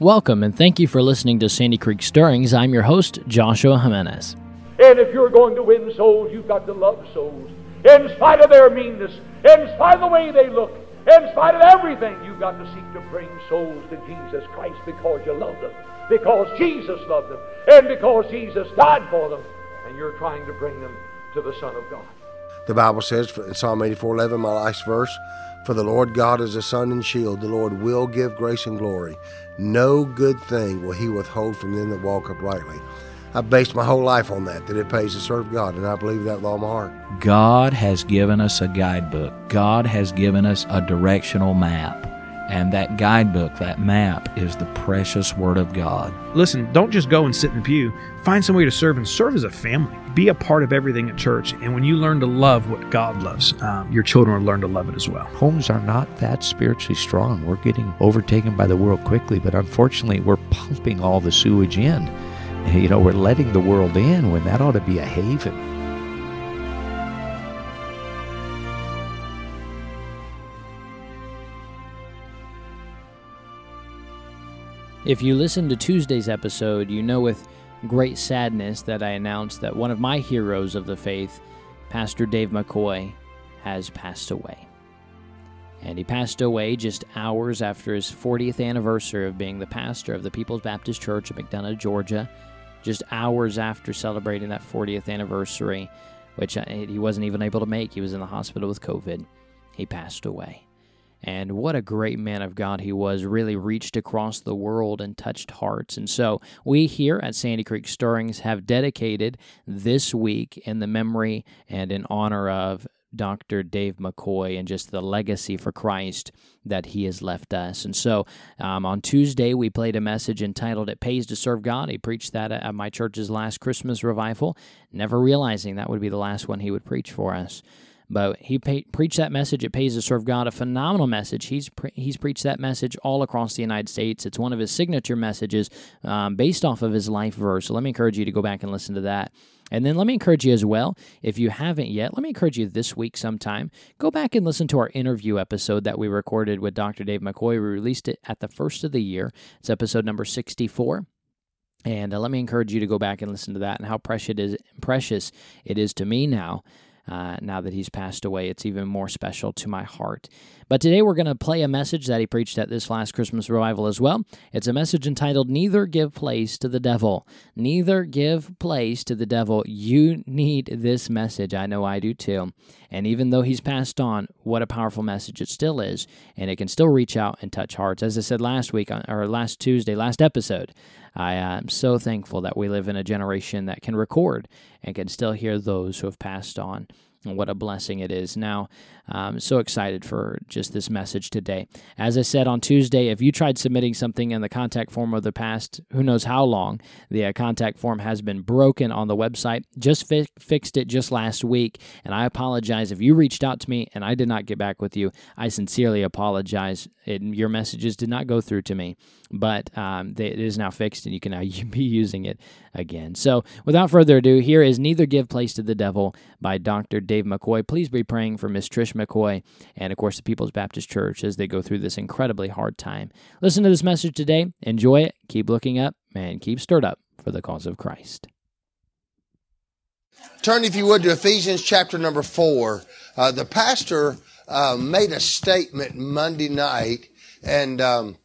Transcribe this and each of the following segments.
Welcome and thank you for listening to Sandy Creek Stirrings. I'm your host, Joshua Jimenez. And if you're going to win souls, you've got to love souls. In spite of their meanness, in spite of the way they look, in spite of everything, you've got to seek to bring souls to Jesus Christ because you love them, because Jesus loved them, and because Jesus died for them, and you're trying to bring them to the Son of God. The Bible says in Psalm 84 11, my last verse, For the Lord God is a sun and shield. The Lord will give grace and glory. No good thing will he withhold from them that walk uprightly. I based my whole life on that, that it pays to serve God, and I believe that with all my heart. God has given us a guidebook. God has given us a directional map. And that guidebook, that map, is the precious Word of God. Listen, don't just go and sit in the pew. Find some way to serve and serve as a family. Be a part of everything at church. And when you learn to love what God loves, um, your children will learn to love it as well. Homes are not that spiritually strong. We're getting overtaken by the world quickly, but unfortunately, we're pumping all the sewage in. You know, we're letting the world in when that ought to be a haven. If you listen to Tuesday's episode, you know with great sadness that I announced that one of my heroes of the faith, Pastor Dave McCoy, has passed away. And he passed away just hours after his 40th anniversary of being the pastor of the People's Baptist Church of McDonough, Georgia. Just hours after celebrating that 40th anniversary, which uh, he wasn't even able to make. He was in the hospital with COVID. He passed away. And what a great man of God he was, really reached across the world and touched hearts. And so we here at Sandy Creek Stirrings have dedicated this week in the memory and in honor of Dr. Dave McCoy and just the legacy for Christ that he has left us. And so um, on Tuesday, we played a message entitled It Pays to Serve God. He preached that at my church's last Christmas revival, never realizing that would be the last one he would preach for us. But he pay, preached that message. It pays to serve God. A phenomenal message. He's pre- he's preached that message all across the United States. It's one of his signature messages, um, based off of his life verse. So let me encourage you to go back and listen to that. And then let me encourage you as well, if you haven't yet, let me encourage you this week sometime, go back and listen to our interview episode that we recorded with Dr. Dave McCoy. We released it at the first of the year. It's episode number 64. And uh, let me encourage you to go back and listen to that and how precious it is, precious it is to me now uh, now that he's passed away, it's even more special to my heart. But today we're going to play a message that he preached at this last Christmas revival as well. It's a message entitled Neither Give Place to the Devil. Neither give place to the devil. You need this message. I know I do too. And even though he's passed on, what a powerful message it still is. And it can still reach out and touch hearts. As I said last week, or last Tuesday, last episode, I am so thankful that we live in a generation that can record and can still hear those who have passed on. What a blessing it is. Now, I'm so excited for just this message today. As I said on Tuesday, if you tried submitting something in the contact form of the past, who knows how long, the uh, contact form has been broken on the website. Just fi- fixed it just last week, and I apologize if you reached out to me and I did not get back with you. I sincerely apologize. It, your messages did not go through to me, but um, they, it is now fixed, and you can now be using it again. So, without further ado, here is Neither Give Place to the Devil by Dr. Dave McCoy. Please be praying for Miss Trish McCoy and, of course, the People's Baptist Church as they go through this incredibly hard time. Listen to this message today, enjoy it, keep looking up, and keep stirred up for the cause of Christ. Turn, if you would, to Ephesians chapter number four. Uh, the pastor uh, made a statement Monday night, and um,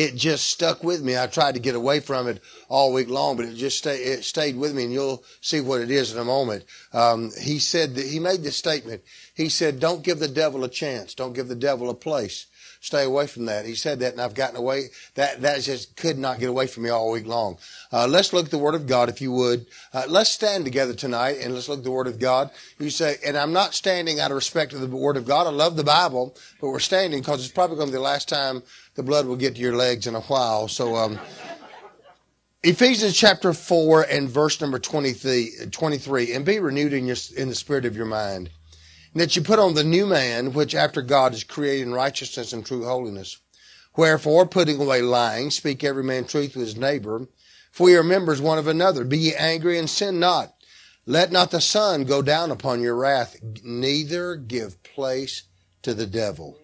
it just stuck with me. I tried to get away from it all week long, but it just stay, it stayed with me, and you'll see what it is in a moment. Um, he said that he made this statement. He said, "Don't give the devil a chance. Don't give the devil a place." Stay away from that. He said that, and I've gotten away. That that just could not get away from me all week long. Uh, let's look at the Word of God, if you would. Uh, let's stand together tonight and let's look at the Word of God. You say, and I'm not standing out of respect to the Word of God. I love the Bible, but we're standing because it's probably going to be the last time the blood will get to your legs in a while. So, um, Ephesians chapter 4 and verse number 23, 23, and be renewed in your, in the spirit of your mind and that you put on the new man, which after God is created in righteousness and true holiness. Wherefore, putting away lying, speak every man truth with his neighbor, for we are members one of another. Be ye angry and sin not. Let not the sun go down upon your wrath, neither give place to the devil.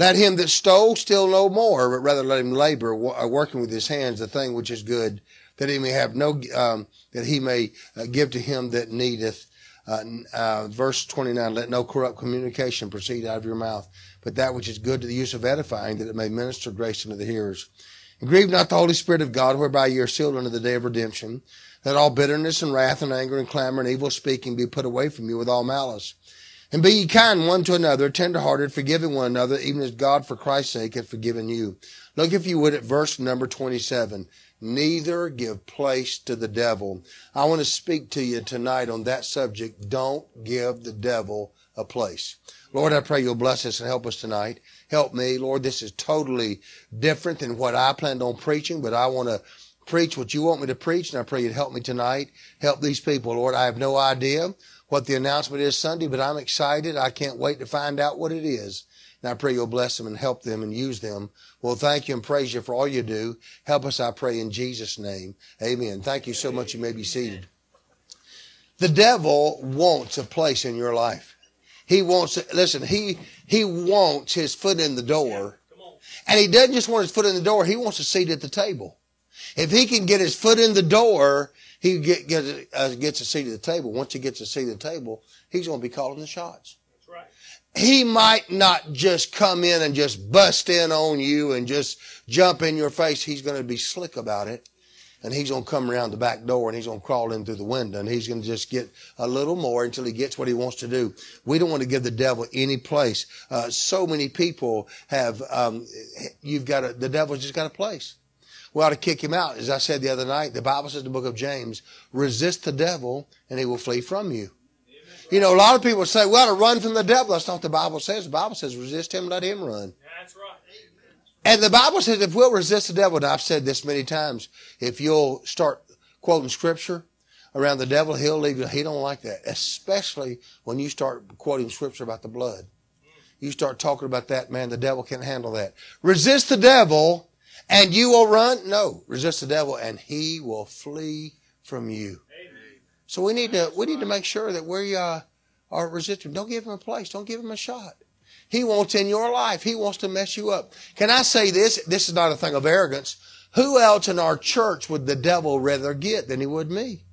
Let him that stole steal no more, but rather let him labor, uh, working with his hands the thing which is good, that he may have no, um, that he may uh, give to him that needeth. Uh, uh, verse 29, let no corrupt communication proceed out of your mouth, but that which is good to the use of edifying, that it may minister grace unto the hearers. And grieve not the Holy Spirit of God, whereby ye are sealed unto the day of redemption. Let all bitterness and wrath and anger and clamor and evil speaking be put away from you with all malice. And be ye kind one to another, tenderhearted, forgiving one another, even as God for Christ's sake hath forgiven you. Look, if you would, at verse number 27. Neither give place to the devil. I want to speak to you tonight on that subject. Don't give the devil a place. Lord, I pray you'll bless us and help us tonight. Help me. Lord, this is totally different than what I planned on preaching, but I want to preach what you want me to preach, and I pray you'd help me tonight. Help these people, Lord. I have no idea what the announcement is Sunday, but I'm excited. I can't wait to find out what it is. And I pray you'll bless them and help them and use them. Well, thank you and praise you for all you do. Help us, I pray, in Jesus' name. Amen. Thank you so much. You may be seated. The devil wants a place in your life. He wants, listen, he, he wants his foot in the door. And he doesn't just want his foot in the door. He wants a seat at the table. If he can get his foot in the door, he get, get, uh, gets a seat at the table. Once he gets a seat at the table, he's going to be calling the shots. That's right. He might not just come in and just bust in on you and just jump in your face. He's going to be slick about it. And he's going to come around the back door and he's going to crawl in through the window and he's going to just get a little more until he gets what he wants to do. We don't want to give the devil any place. Uh, so many people have, um, you've got a, the devil's just got a place we ought to kick him out. As I said the other night, the Bible says in the book of James, resist the devil and he will flee from you. You know, a lot of people say, we ought to run from the devil. That's not what the Bible says. The Bible says resist him, let him run. That's right. And the Bible says if we'll resist the devil, and I've said this many times, if you'll start quoting scripture around the devil, he'll leave you. He don't like that, especially when you start quoting scripture about the blood. You start talking about that, man, the devil can't handle that. Resist the devil and you will run? No. Resist the devil and he will flee from you. Amen. So we need to, we need to make sure that we uh, are resisting. Don't give him a place. Don't give him a shot. He wants in your life. He wants to mess you up. Can I say this? This is not a thing of arrogance. Who else in our church would the devil rather get than he would me?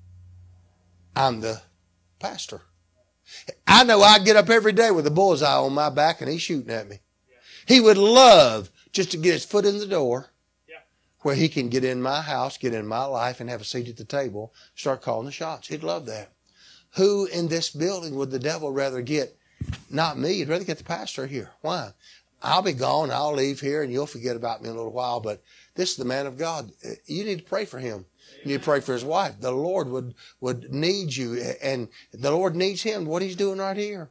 I'm the pastor. I know I get up every day with a bullseye on my back and he's shooting at me. He would love just to get his foot in the door where he can get in my house, get in my life, and have a seat at the table, start calling the shots. He'd love that. Who in this building would the devil rather get? Not me. He'd rather get the pastor here. Why? I'll be gone. I'll leave here, and you'll forget about me in a little while. But this is the man of God. You need to pray for him. You need to pray for his wife. The Lord would would need you, and the Lord needs him. What he's doing right here.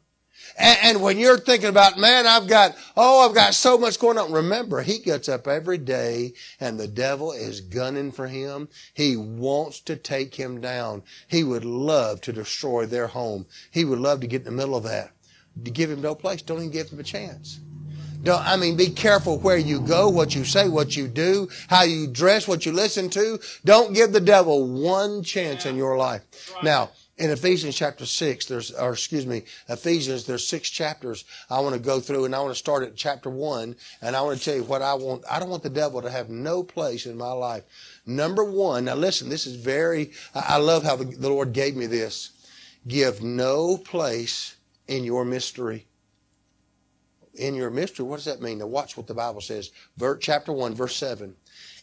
And, and, when you're thinking about, man, I've got, oh, I've got so much going on. Remember, he gets up every day and the devil is gunning for him. He wants to take him down. He would love to destroy their home. He would love to get in the middle of that. To give him no place. Don't even give him a chance. Don't, I mean, be careful where you go, what you say, what you do, how you dress, what you listen to. Don't give the devil one chance in your life. Now, in Ephesians chapter 6, there's, or excuse me, Ephesians, there's six chapters I want to go through, and I want to start at chapter 1, and I want to tell you what I want. I don't want the devil to have no place in my life. Number one, now listen, this is very, I love how the, Lord gave me this. Give no place in your mystery. In your mystery, what does that mean? Now watch what the Bible says. Chapter 1, verse 7.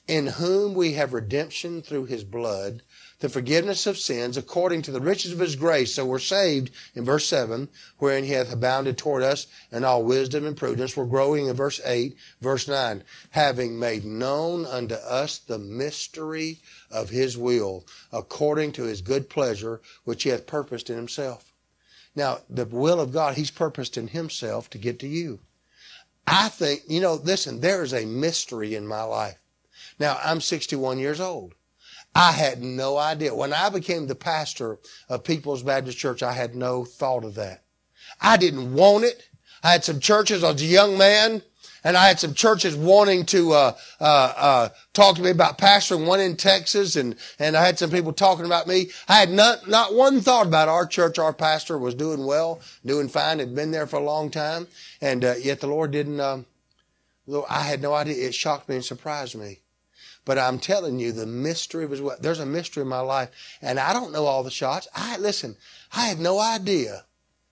In whom we have redemption through his blood the forgiveness of sins according to the riches of his grace. So we're saved in verse 7, wherein he hath abounded toward us in all wisdom and prudence. We're growing in verse 8, verse 9, having made known unto us the mystery of his will, according to his good pleasure, which he hath purposed in himself. Now, the will of God, he's purposed in himself to get to you. I think, you know, listen, there is a mystery in my life. Now, I'm 61 years old. I had no idea. When I became the pastor of People's Baptist Church, I had no thought of that. I didn't want it. I had some churches, I was a young man, and I had some churches wanting to uh, uh, uh, talk to me about pastoring, one in Texas, and, and I had some people talking about me. I had not, not one thought about our church. Our pastor was doing well, doing fine, had been there for a long time, and uh, yet the Lord didn't, um, I had no idea. It shocked me and surprised me. But I'm telling you, the mystery was what there's a mystery in my life, and I don't know all the shots. I listen. I had no idea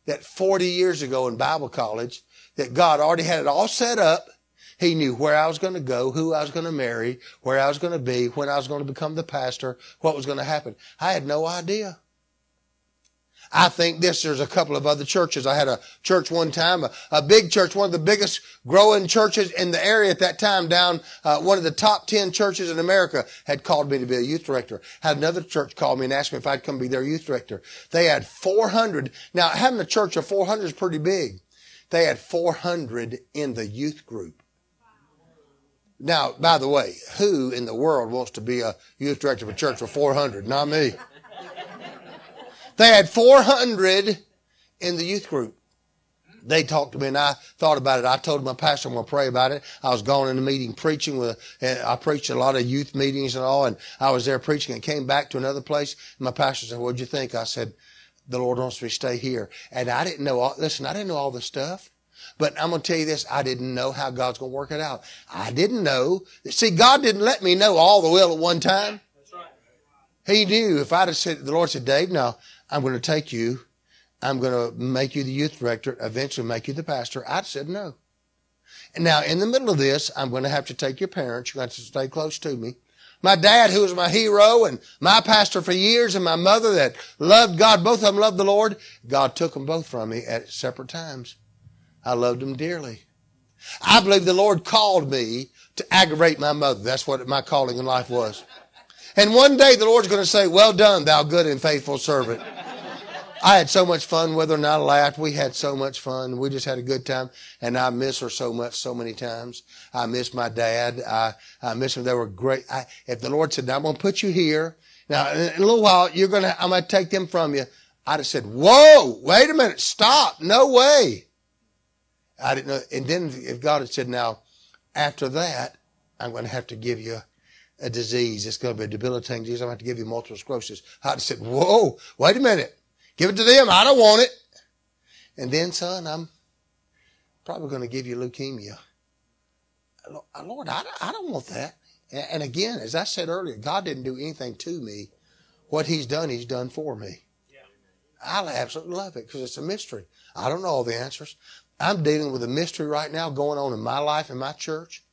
that 40 years ago in Bible college that God already had it all set up. He knew where I was going to go, who I was going to marry, where I was going to be, when I was going to become the pastor, what was going to happen. I had no idea. I think this, there's a couple of other churches. I had a church one time, a, a big church, one of the biggest growing churches in the area at that time down, uh, one of the top 10 churches in America had called me to be a youth director. Had another church call me and asked me if I'd come be their youth director. They had 400. Now having a church of 400 is pretty big. They had 400 in the youth group. Now, by the way, who in the world wants to be a youth director of a church with 400? Not me. They had 400 in the youth group. They talked to me and I thought about it. I told my pastor I'm going to pray about it. I was going in a meeting preaching with, I preached a lot of youth meetings and all, and I was there preaching and came back to another place. And my pastor said, what'd you think? I said, the Lord wants me to stay here. And I didn't know all, listen, I didn't know all the stuff. But I'm going to tell you this, I didn't know how God's going to work it out. I didn't know. See, God didn't let me know all the will at one time. He knew if I'd have said, the Lord said, Dave, now I'm going to take you. I'm going to make you the youth director, eventually make you the pastor. I said no. And now in the middle of this, I'm going to have to take your parents. You're going to, to stay close to me. My dad, who was my hero and my pastor for years, and my mother that loved God, both of them loved the Lord. God took them both from me at separate times. I loved them dearly. I believe the Lord called me to aggravate my mother. That's what my calling in life was. And one day the Lord's going to say, well done, thou good and faithful servant. I had so much fun with her and I laughed. We had so much fun. We just had a good time. And I miss her so much, so many times. I miss my dad. I, I miss them. They were great. I, if the Lord said, now I'm going to put you here. Now, in a little while, you're going to, I'm going to take them from you. I'd have said, whoa, wait a minute. Stop. No way. I didn't know. And then if God had said, now, after that, I'm going to have to give you a disease. It's going to be a debilitating disease. I'm going to have to give you multiple sclerosis. I'd have said, whoa, wait a minute. Give it to them. I don't want it. And then, son, I'm probably going to give you leukemia. Lord, I, I don't want that. And again, as I said earlier, God didn't do anything to me. What He's done, He's done for me. I absolutely love it because it's a mystery. I don't know all the answers. I'm dealing with a mystery right now going on in my life in my church.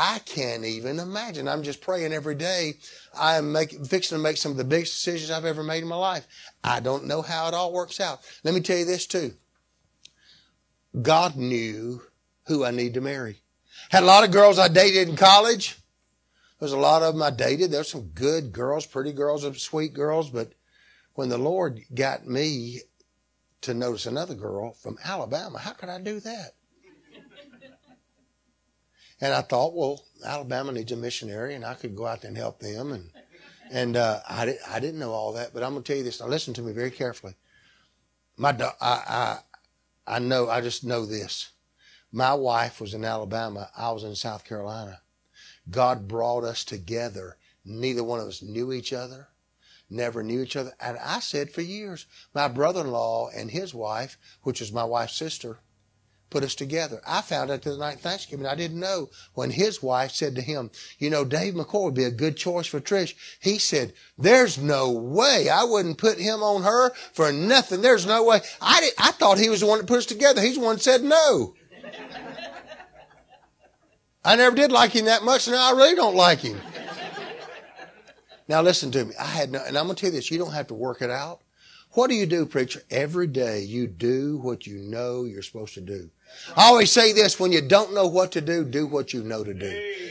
I can't even imagine. I'm just praying every day. I am making, fixing to make some of the biggest decisions I've ever made in my life. I don't know how it all works out. Let me tell you this too. God knew who I need to marry. Had a lot of girls I dated in college. There's a lot of them I dated. There's some good girls, pretty girls, and sweet girls. But when the Lord got me to notice another girl from Alabama, how could I do that? And I thought, well, Alabama needs a missionary, and I could go out there and help them. And and uh, I di- I didn't know all that, but I'm gonna tell you this. Now listen to me very carefully. My do- I I I know I just know this. My wife was in Alabama. I was in South Carolina. God brought us together. Neither one of us knew each other, never knew each other. And I said for years, my brother-in-law and his wife, which was my wife's sister, put us together. I found out the night Thanksgiving. I didn't know when his wife said to him, you know, Dave McCoy would be a good choice for Trish. He said, there's no way I wouldn't put him on her for nothing. There's no way. I did, I thought he was the one that put us together. He's the one that said no. I never did like him that much. Now I really don't like him. Now listen to me. I had no, and I'm going to tell you this. You don't have to work it out. What do you do, preacher? Every day you do what you know you're supposed to do. I always say this, when you don't know what to do, do what you know to do.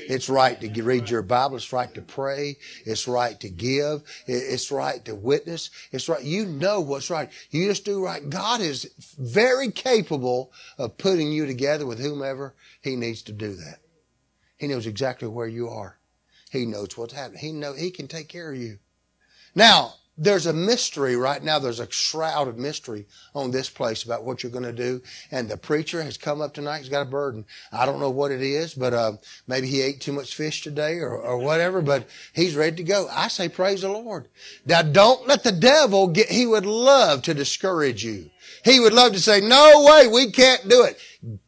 It's right to read your Bible. It's right to pray. It's right to give. It's right to witness. It's right. You know what's right. You just do right. God is very capable of putting you together with whomever He needs to do that. He knows exactly where you are. He knows what's happening. He know He can take care of you. Now, there's a mystery right now. There's a shroud of mystery on this place about what you're going to do. And the preacher has come up tonight. He's got a burden. I don't know what it is, but uh, maybe he ate too much fish today or, or whatever. But he's ready to go. I say, praise the Lord. Now, don't let the devil get. He would love to discourage you. He would love to say, "No way, we can't do it."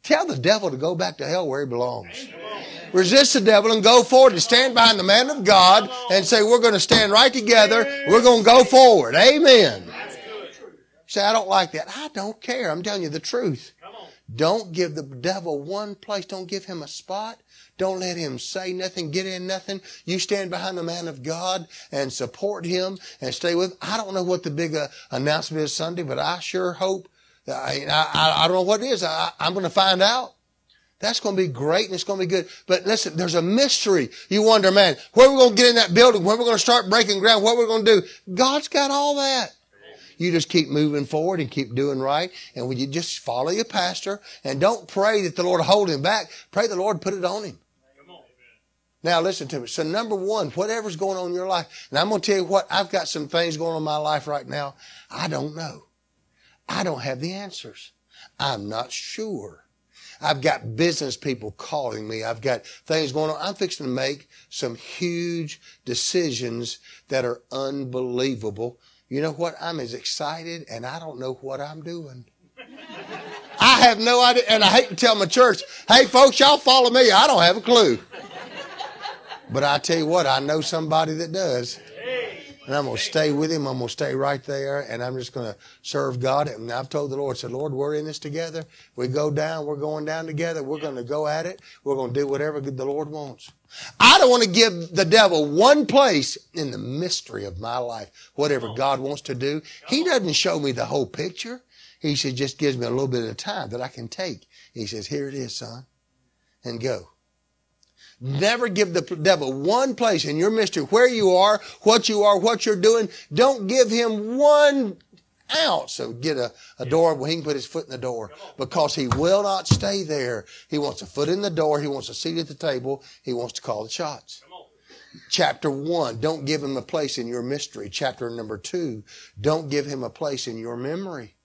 Tell the devil to go back to hell where he belongs resist the devil and go forward and stand behind the man of God and say, we're going to stand right together. We're going to go forward. Amen. Say, I don't like that. I don't care. I'm telling you the truth. Don't give the devil one place. Don't give him a spot. Don't let him say nothing, get in nothing. You stand behind the man of God and support him and stay with him. I don't know what the big uh, announcement is Sunday, but I sure hope. I, I, I don't know what it is. I, I'm going to find out. That's going to be great and it's going to be good. But listen, there's a mystery. You wonder, man, where are we going to get in that building? When are we going to start breaking ground? What are we going to do? God's got all that. You just keep moving forward and keep doing right. And when you just follow your pastor and don't pray that the Lord hold him back, pray the Lord put it on him. Now listen to me. So number one, whatever's going on in your life, and I'm going to tell you what, I've got some things going on in my life right now. I don't know. I don't have the answers. I'm not sure. I've got business people calling me. I've got things going on. I'm fixing to make some huge decisions that are unbelievable. You know what? I'm as excited and I don't know what I'm doing. I have no idea. And I hate to tell my church, hey folks, y'all follow me. I don't have a clue. But I tell you what, I know somebody that does and I'm going to stay with him. I'm going to stay right there, and I'm just going to serve God. And I've told the Lord, said, Lord, we're in this together. We go down, we're going down together. We're going to go at it. We're going to do whatever the Lord wants. I don't want to give the devil one place in the mystery of my life. Whatever God wants to do, He doesn't show me the whole picture. He said, just gives me a little bit of time that I can take. He says, here it is, son, and go. Never give the devil one place in your mystery where you are, what you are, what you're doing. Don't give him one ounce of get a, a door where he can put his foot in the door because he will not stay there. He wants a foot in the door. He wants a seat at the table. He wants to call the shots. Chapter one, don't give him a place in your mystery. Chapter number two, don't give him a place in your memory.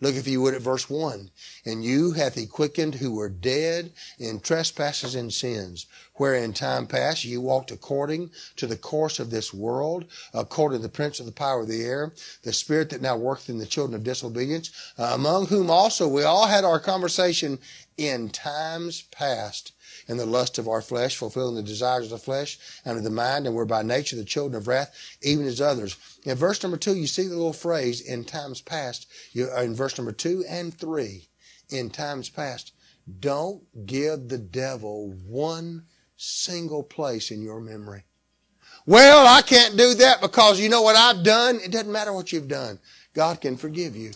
Look, if you would, at verse 1. And you hath he quickened who were dead in trespasses and sins, where in time past you walked according to the course of this world, according to the prince of the power of the air, the spirit that now worketh in the children of disobedience, uh, among whom also we all had our conversation in times past in the lust of our flesh, fulfilling the desires of the flesh and of the mind, and we're by nature the children of wrath, even as others. In verse number two, you see the little phrase, in times past, you, uh, in verse number two and three, in times past. Don't give the devil one single place in your memory. Well, I can't do that because you know what I've done? It doesn't matter what you've done. God can forgive you.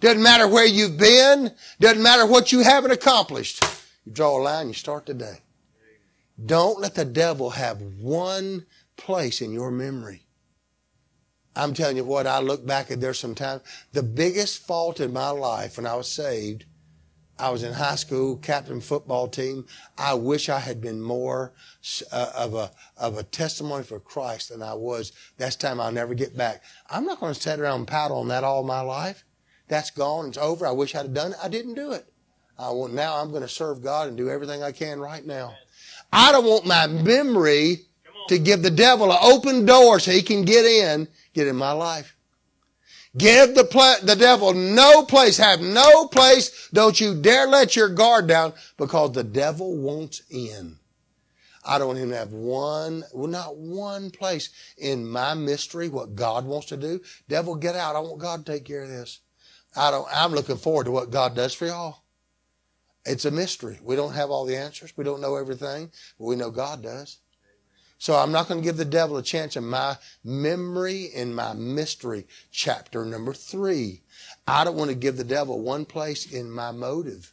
Doesn't matter where you've been. Doesn't matter what you haven't accomplished. You draw a line, you start today. Don't let the devil have one place in your memory. I'm telling you what, I look back at there sometimes. The biggest fault in my life when I was saved, I was in high school, captain football team. I wish I had been more uh, of a of a testimony for Christ than I was. That's time I'll never get back. I'm not going to sit around and pout on that all my life. That's gone. It's over. I wish I'd have done it. I didn't do it. I want, now I'm going to serve God and do everything I can right now. I don't want my memory to give the devil an open door so he can get in, get in my life. Give the, the devil no place, have no place. Don't you dare let your guard down because the devil wants in. I don't even have one, well, not one place in my mystery, what God wants to do. Devil, get out. I want God to take care of this. I don't, I'm looking forward to what God does for y'all. It's a mystery. We don't have all the answers. We don't know everything, but we know God does. So I'm not going to give the devil a chance in my memory, in my mystery. Chapter number three. I don't want to give the devil one place in my motive.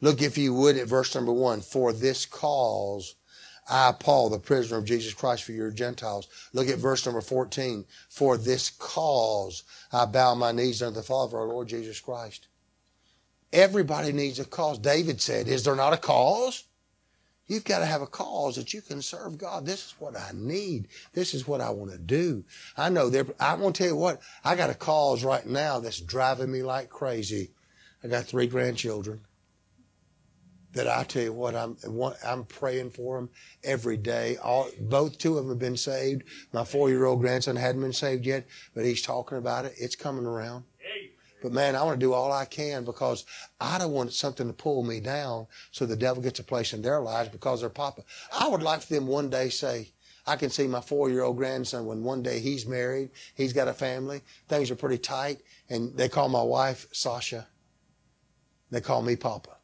Look, if you would, at verse number one. For this cause, I, Paul, the prisoner of Jesus Christ for your Gentiles. Look at verse number 14. For this cause, I bow my knees unto the Father of our Lord Jesus Christ Everybody needs a cause. David said, Is there not a cause? You've got to have a cause that you can serve God. This is what I need. This is what I want to do. I know there, I want to tell you what, I got a cause right now that's driving me like crazy. I got three grandchildren that I tell you what, I'm, I'm praying for them every day. All, both two of them have been saved. My four year old grandson hadn't been saved yet, but he's talking about it. It's coming around. But man, I want to do all I can because I don't want something to pull me down so the devil gets a place in their lives because they're papa. I would like for them one day say, I can see my four year old grandson when one day he's married, he's got a family, things are pretty tight, and they call my wife Sasha. They call me Papa.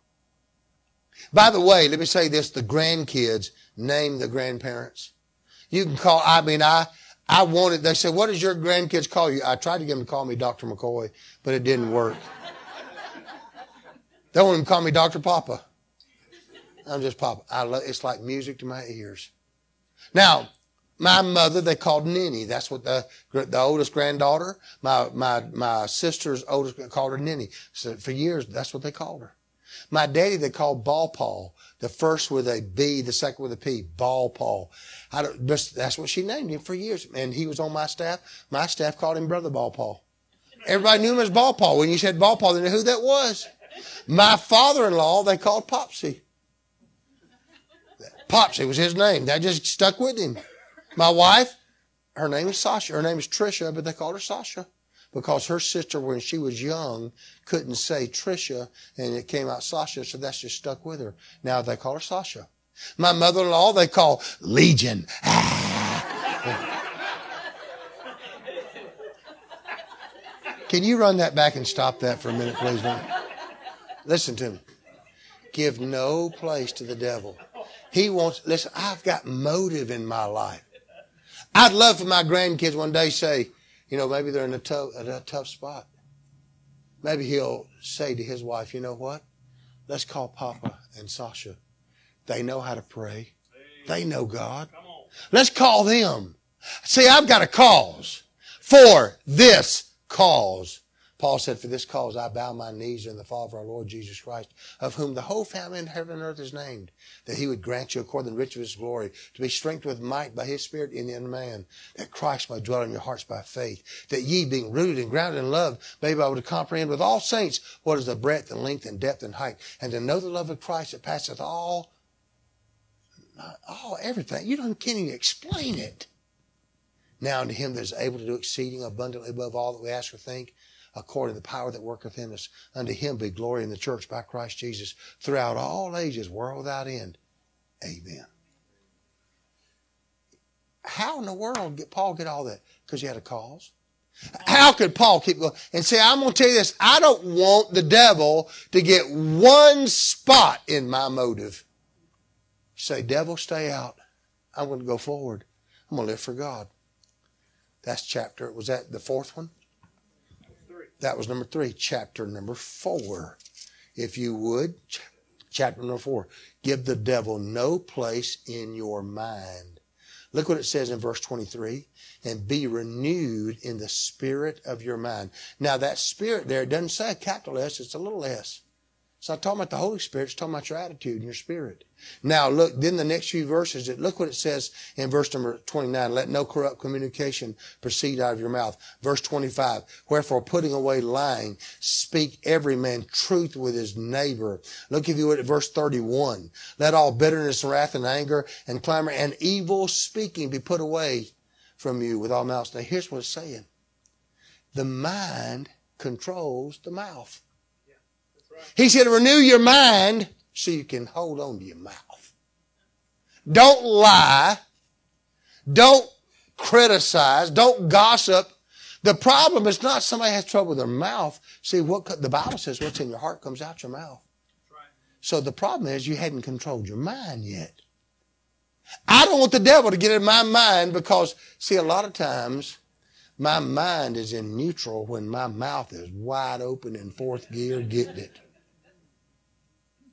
By the way, let me say this the grandkids name the grandparents. You can call, I mean, I, I wanted, they said, what does your grandkids call you? I tried to get them to call me Dr. McCoy, but it didn't work. they want them to call me Dr. Papa. I'm just Papa. I love, it's like music to my ears. Now, my mother, they called Ninny. That's what the, the oldest granddaughter, my, my, my sister's oldest, called her Ninny. So for years, that's what they called her. My daddy, they called Ball Paul. The first with a B, the second with a P. Ball Paul. I don't, that's what she named him for years. And he was on my staff. My staff called him Brother Ball Paul. Everybody knew him as Ball Paul. When you said Ball Paul, they knew who that was. My father-in-law, they called Popsy. Popsy was his name. That just stuck with him. My wife, her name is Sasha. Her name is Trisha, but they called her Sasha because her sister, when she was young, couldn't say Trisha, and it came out Sasha, so that's just stuck with her. Now they call her Sasha. My mother-in-law, they call Legion. Can you run that back and stop that for a minute, please? Man? Listen to me. Give no place to the devil. He wants, listen, I've got motive in my life. I'd love for my grandkids one day say, you know, maybe they're in a tough, a tough spot. Maybe he'll say to his wife, you know what? Let's call Papa and Sasha. They know how to pray. They know God. Let's call them. See, I've got a cause for this cause. Paul said, For this cause I bow my knees in the Father of our Lord Jesus Christ, of whom the whole family in heaven and earth is named, that he would grant you according to the riches of his glory, to be strengthened with might by his Spirit in the inner man, that Christ might dwell in your hearts by faith, that ye, being rooted and grounded in love, may be able to comprehend with all saints what is the breadth and length and depth and height, and to know the love of Christ that passeth all, all, everything. You don't, can't even explain it. Now unto him that is able to do exceeding abundantly above all that we ask or think, according to the power that worketh in us. Unto him be glory in the church by Christ Jesus throughout all ages, world without end. Amen. How in the world did Paul get all that? Because he had a cause. How could Paul keep going and say, I'm going to tell you this, I don't want the devil to get one spot in my motive. Say, devil, stay out. I'm going to go forward. I'm going to live for God. That's chapter, was that the fourth one? That was number three. Chapter number four. If you would, chapter number four. Give the devil no place in your mind. Look what it says in verse 23 and be renewed in the spirit of your mind. Now, that spirit there doesn't say a capital S, it's a little s. It's not talking about the Holy Spirit, it's talking about your attitude and your spirit. Now look, then the next few verses, look what it says in verse number 29. Let no corrupt communication proceed out of your mouth. Verse 25. Wherefore putting away lying, speak every man truth with his neighbor. Look if you would at verse 31. Let all bitterness wrath and anger and clamor and evil speaking be put away from you with all malice. Now here's what it's saying. The mind controls the mouth. He said, renew your mind so you can hold on to your mouth. Don't lie. Don't criticize. Don't gossip. The problem is not somebody has trouble with their mouth. See, what the Bible says, what's in your heart comes out your mouth. So the problem is you hadn't controlled your mind yet. I don't want the devil to get in my mind because, see, a lot of times my mind is in neutral when my mouth is wide open in fourth gear getting it.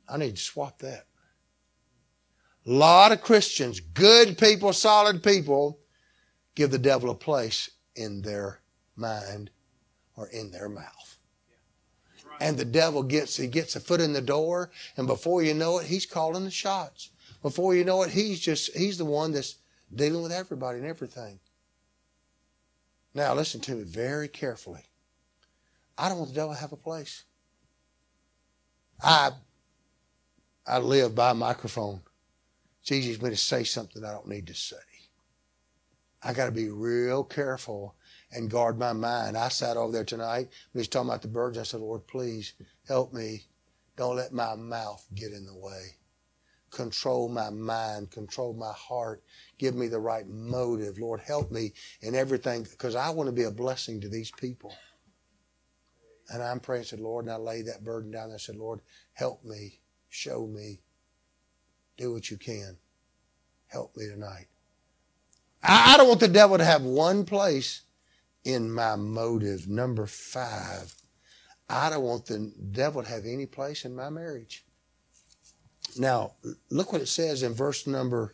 I need to swap that. A lot of Christians, good people, solid people, give the devil a place in their mind or in their mouth. And the devil gets he gets a foot in the door, and before you know it, he's calling the shots. Before you know it, he's just he's the one that's dealing with everybody and everything. Now listen to me very carefully. I don't want the devil to have a place. I I live by a microphone. It's easy for me to say something I don't need to say. I got to be real careful and guard my mind. I sat over there tonight when he's talking about the birds. I said, Lord, please help me. Don't let my mouth get in the way. Control my mind, control my heart. Give me the right motive. Lord, help me in everything because I want to be a blessing to these people. And I'm praying, said, Lord, and I laid that burden down. I said, Lord, help me, show me, do what you can. Help me tonight. I, don't want the devil to have one place in my motive. Number five, I don't want the devil to have any place in my marriage. Now, look what it says in verse number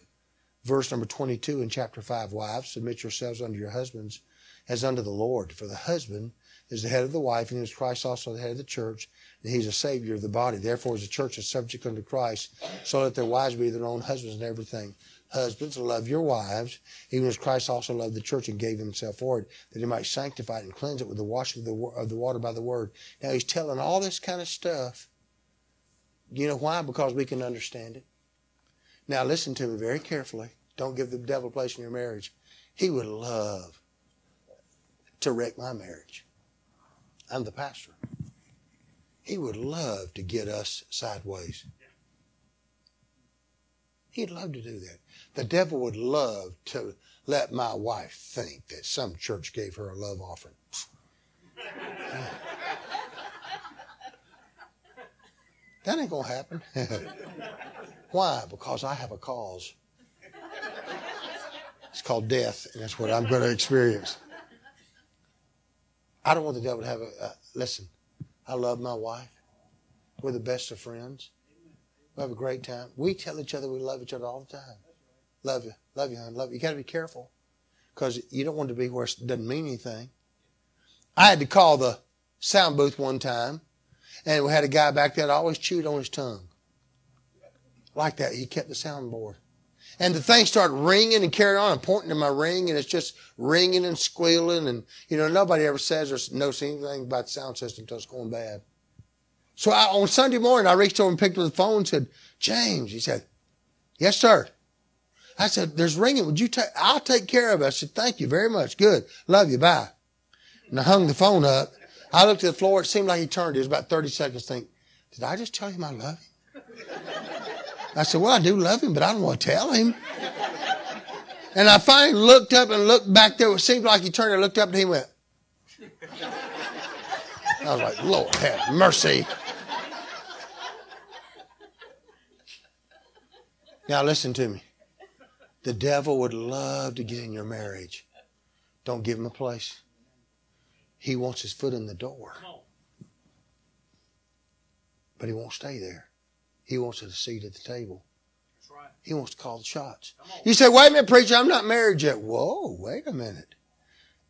verse number 22 in chapter 5. Wives, submit yourselves unto your husbands as unto the Lord. For the husband is the head of the wife, and is Christ also the head of the church, and he's a savior of the body. Therefore, as the church is subject unto Christ, so let their wives be their own husbands in everything. Husbands, love your wives, even as Christ also loved the church and gave himself for it, that he might sanctify it and cleanse it with the washing of the, of the water by the word. Now, he's telling all this kind of stuff. You know why? Because we can understand it. Now, listen to me very carefully. Don't give the devil a place in your marriage. He would love to wreck my marriage. I'm the pastor. He would love to get us sideways. He'd love to do that. The devil would love to let my wife think that some church gave her a love offering. that ain't going to happen. Why? Because I have a cause. It's called death, and that's what I'm going to experience. I don't want the devil to have a. Uh, listen, I love my wife. We're the best of friends. We have a great time. We tell each other we love each other all the time. Love you. Love you, hon. Love you. You got to be careful because you don't want to be where it doesn't mean anything. I had to call the sound booth one time, and we had a guy back there that always chewed on his tongue. Like that. He kept the soundboard. And the thing started ringing and carrying on and pointing to my ring, and it's just ringing and squealing. And, you know, nobody ever says or knows anything about the sound system until it's going bad. So I, on Sunday morning, I reached over and picked up the phone and said, James, he said, yes, sir. I said, there's ringing. Would you take, I'll take care of it. I said, thank you very much. Good. Love you. Bye. And I hung the phone up. I looked at the floor. It seemed like he turned. It was about 30 seconds. Think, did I just tell him I love him? I said, well, I do love him, but I don't want to tell him. And I finally looked up and looked back there. It seemed like he turned and looked up and he went. I was like, Lord have mercy. Now listen to me. The devil would love to get in your marriage. Don't give him a place. He wants his foot in the door. But he won't stay there. He wants a seat at the table. He wants to call the shots. You say, wait a minute, preacher, I'm not married yet. Whoa, wait a minute.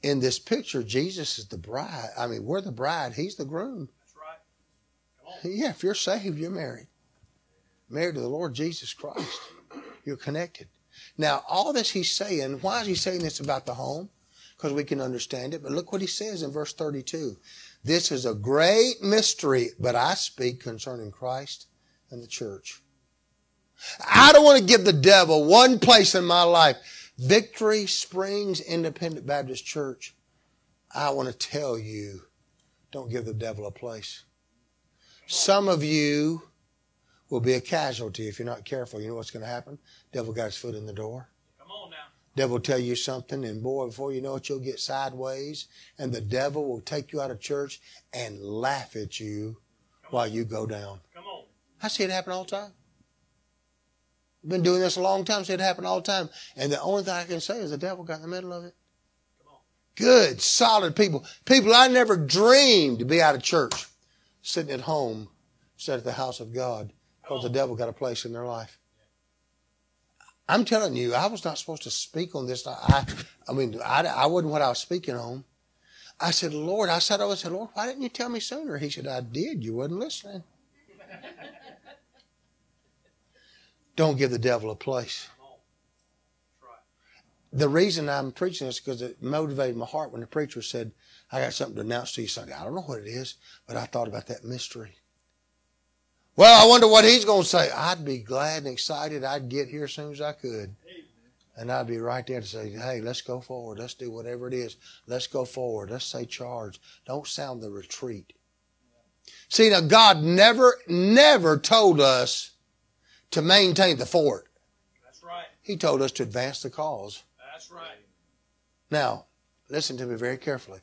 In this picture, Jesus is the bride. I mean, we're the bride. He's the groom. That's right. Yeah, if you're saved, you're married married to the Lord Jesus Christ. You're connected. Now, all this he's saying, why is he saying this about the home? Because we can understand it. But look what he says in verse 32. This is a great mystery, but I speak concerning Christ and the church. I don't want to give the devil one place in my life. Victory Springs Independent Baptist Church. I want to tell you, don't give the devil a place. Some of you will be a casualty if you're not careful. You know what's going to happen? Devil got his foot in the door. Come on now. Devil will tell you something, and boy, before you know it, you'll get sideways, and the devil will take you out of church and laugh at you while you go down. I see it happen all the time. I've been doing this a long time, see it happen all the time. And the only thing I can say is the devil got in the middle of it. Good, solid people. People I never dreamed to be out of church, sitting at home, instead at the house of God because the devil got a place in their life. I'm telling you, I was not supposed to speak on this. I, I mean, I, I wasn't what I was speaking on. I said, Lord, I said, I said, Lord, why didn't you tell me sooner? He said, I did. You wasn't listening. Don't give the devil a place. The reason I'm preaching this is because it motivated my heart when the preacher said, I got something to announce to you. So I don't know what it is, but I thought about that mystery. Well, I wonder what he's going to say. I'd be glad and excited. I'd get here as soon as I could. And I'd be right there to say, hey, let's go forward. Let's do whatever it is. Let's go forward. Let's say charge. Don't sound the retreat. See, now God never, never told us to maintain the fort. That's right. He told us to advance the cause. That's right. Now, listen to me very carefully.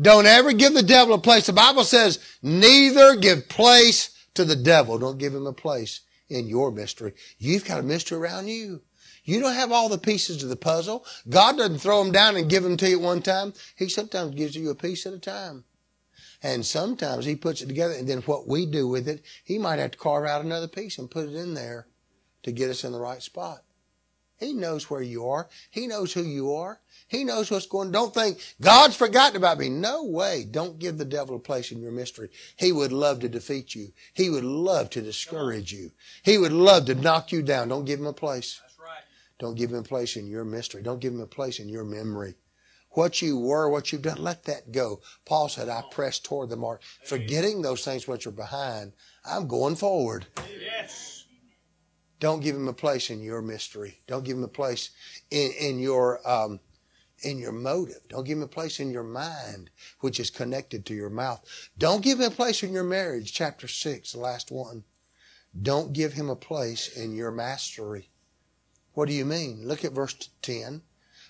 Don't ever give the devil a place. The Bible says, neither give place to the devil. Don't give him a place in your mystery. You've got a mystery around you. You don't have all the pieces of the puzzle. God doesn't throw them down and give them to you at one time. He sometimes gives you a piece at a time. And sometimes he puts it together and then what we do with it, he might have to carve out another piece and put it in there to get us in the right spot. He knows where you are. He knows who you are. He knows what's going. on. Don't think God's forgotten about me. No way. Don't give the devil a place in your mystery. He would love to defeat you. He would love to discourage you. He would love to knock you down. Don't give him a place. That's right. Don't give him a place in your mystery. Don't give him a place in your memory. What you were, what you've done, let that go. Paul said, I press toward the mark, forgetting those things which are behind. I'm going forward. Yes. Don't give him a place in your mystery. Don't give him a place in, in your um, in your motive. Don't give him a place in your mind, which is connected to your mouth. Don't give him a place in your marriage, chapter six, the last one. Don't give him a place in your mastery. What do you mean? Look at verse 10.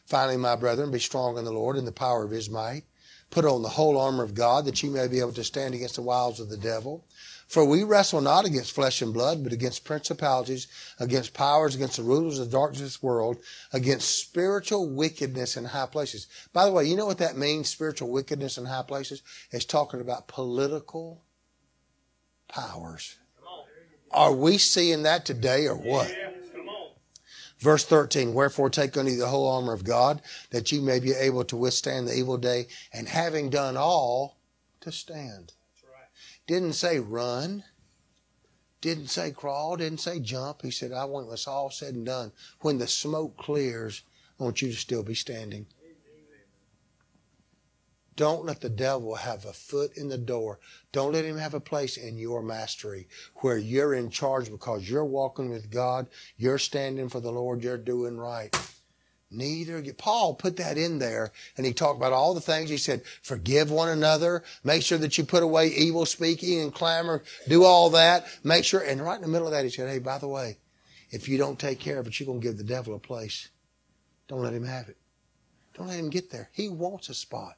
Finally, my brethren, be strong in the Lord and the power of his might. Put on the whole armor of God that you may be able to stand against the wiles of the devil. For we wrestle not against flesh and blood, but against principalities, against powers, against the rulers of the darkness of this world, against spiritual wickedness in high places. By the way, you know what that means, spiritual wickedness in high places? It's talking about political powers. Are we seeing that today or what? On. Verse 13, wherefore take unto you the whole armor of God, that you may be able to withstand the evil day, and having done all, to stand. Right. Didn't say run. Didn't say crawl. Didn't say jump. He said, I want it's all said and done. When the smoke clears, I want you to still be standing. Don't let the devil have a foot in the door. Don't let him have a place in your mastery where you're in charge because you're walking with God. You're standing for the Lord. You're doing right. Neither Paul put that in there and he talked about all the things. He said, forgive one another. Make sure that you put away evil speaking and clamor. Do all that. Make sure. And right in the middle of that, he said, hey, by the way, if you don't take care of it, you're going to give the devil a place. Don't let him have it. Don't let him get there. He wants a spot.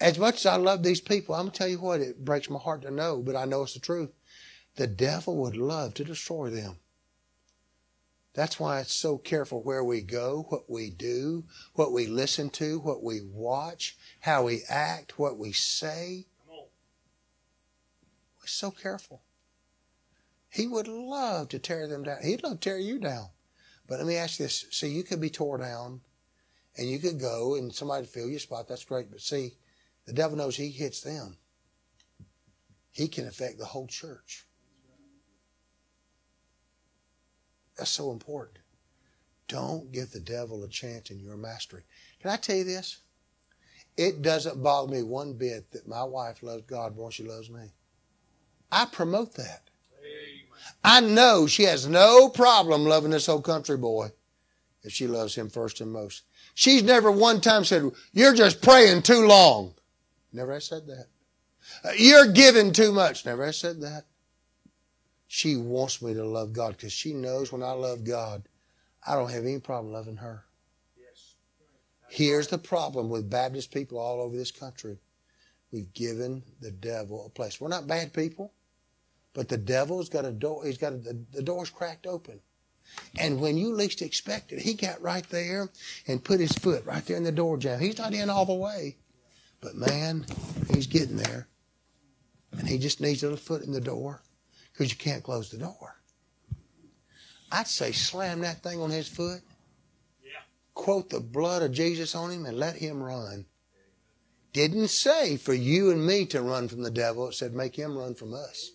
As much as I love these people, I'm going to tell you what, it breaks my heart to know, but I know it's the truth. The devil would love to destroy them. That's why it's so careful where we go, what we do, what we listen to, what we watch, how we act, what we say. We're so careful. He would love to tear them down. He'd love to tear you down. But let me ask you this. See, you could be tore down and you could go and somebody fill your spot. That's great. But see, the devil knows he hits them. He can affect the whole church. That's so important. Don't give the devil a chance in your mastery. Can I tell you this? It doesn't bother me one bit that my wife loves God more than she loves me. I promote that. I know she has no problem loving this old country boy if she loves him first and most. She's never one time said, You're just praying too long. Never I said that. "Uh, You're giving too much. Never I said that. She wants me to love God because she knows when I love God, I don't have any problem loving her. Yes. Here's the problem with Baptist people all over this country. We've given the devil a place. We're not bad people, but the devil's got a door. He's got a, the, the door's cracked open. And when you least expect it, he got right there and put his foot right there in the door jamb. He's not in all the way, but man, he's getting there. And he just needs a little foot in the door because you can't close the door. I'd say slam that thing on his foot Yeah. quote the blood of Jesus on him and let him run. Didn't say for you and me to run from the devil. It said make him run from us.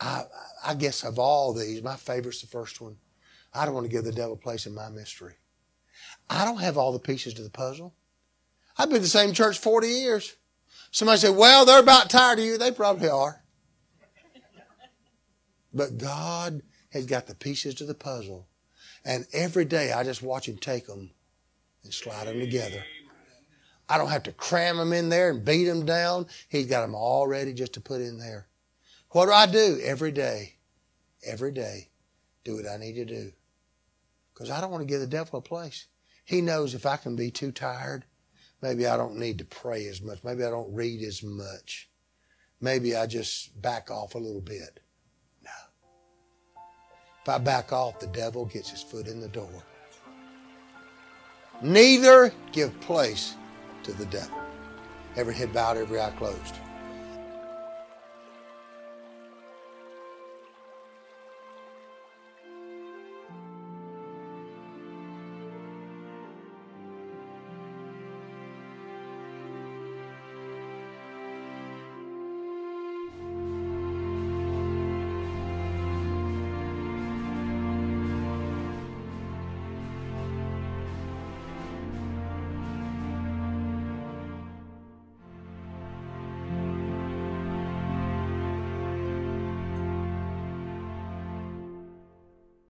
I, I guess of all these, my favorite's the first one. I don't want to give the devil a place in my mystery. I don't have all the pieces to the puzzle. I've been the same church 40 years. Somebody said, well, they're about tired of you. They probably are. But God has got the pieces to the puzzle. And every day I just watch Him take them and slide them together. I don't have to cram them in there and beat them down. He's got them all ready just to put in there. What do I do every day? Every day, do what I need to do. Because I don't want to give the devil a place. He knows if I can be too tired, maybe I don't need to pray as much. Maybe I don't read as much. Maybe I just back off a little bit. No. If I back off, the devil gets his foot in the door. Neither give place to the devil. Every head bowed, every eye closed.